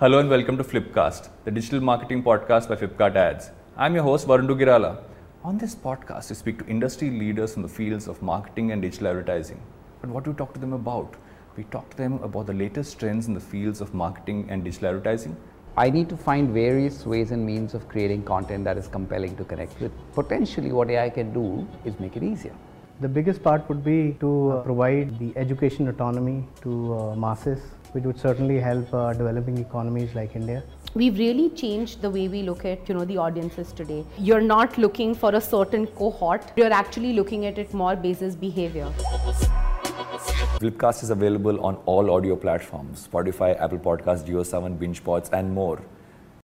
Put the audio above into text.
Hello and welcome to Flipcast, the digital marketing podcast by Flipkart Ads. I'm your host Varun Duggirala. On this podcast, we speak to industry leaders in the fields of marketing and digital advertising. But what do we talk to them about? We talk to them about the latest trends in the fields of marketing and digital advertising. I need to find various ways and means of creating content that is compelling to connect with. Potentially, what AI can do is make it easier. The biggest part would be to uh, provide the education autonomy to uh, masses, which would certainly help uh, developing economies like India. We've really changed the way we look at, you know, the audiences today. You're not looking for a certain cohort. You're actually looking at it more basis behavior. Flipcast is available on all audio platforms Spotify, Apple Podcasts, JioSaavn, BingePods, and more.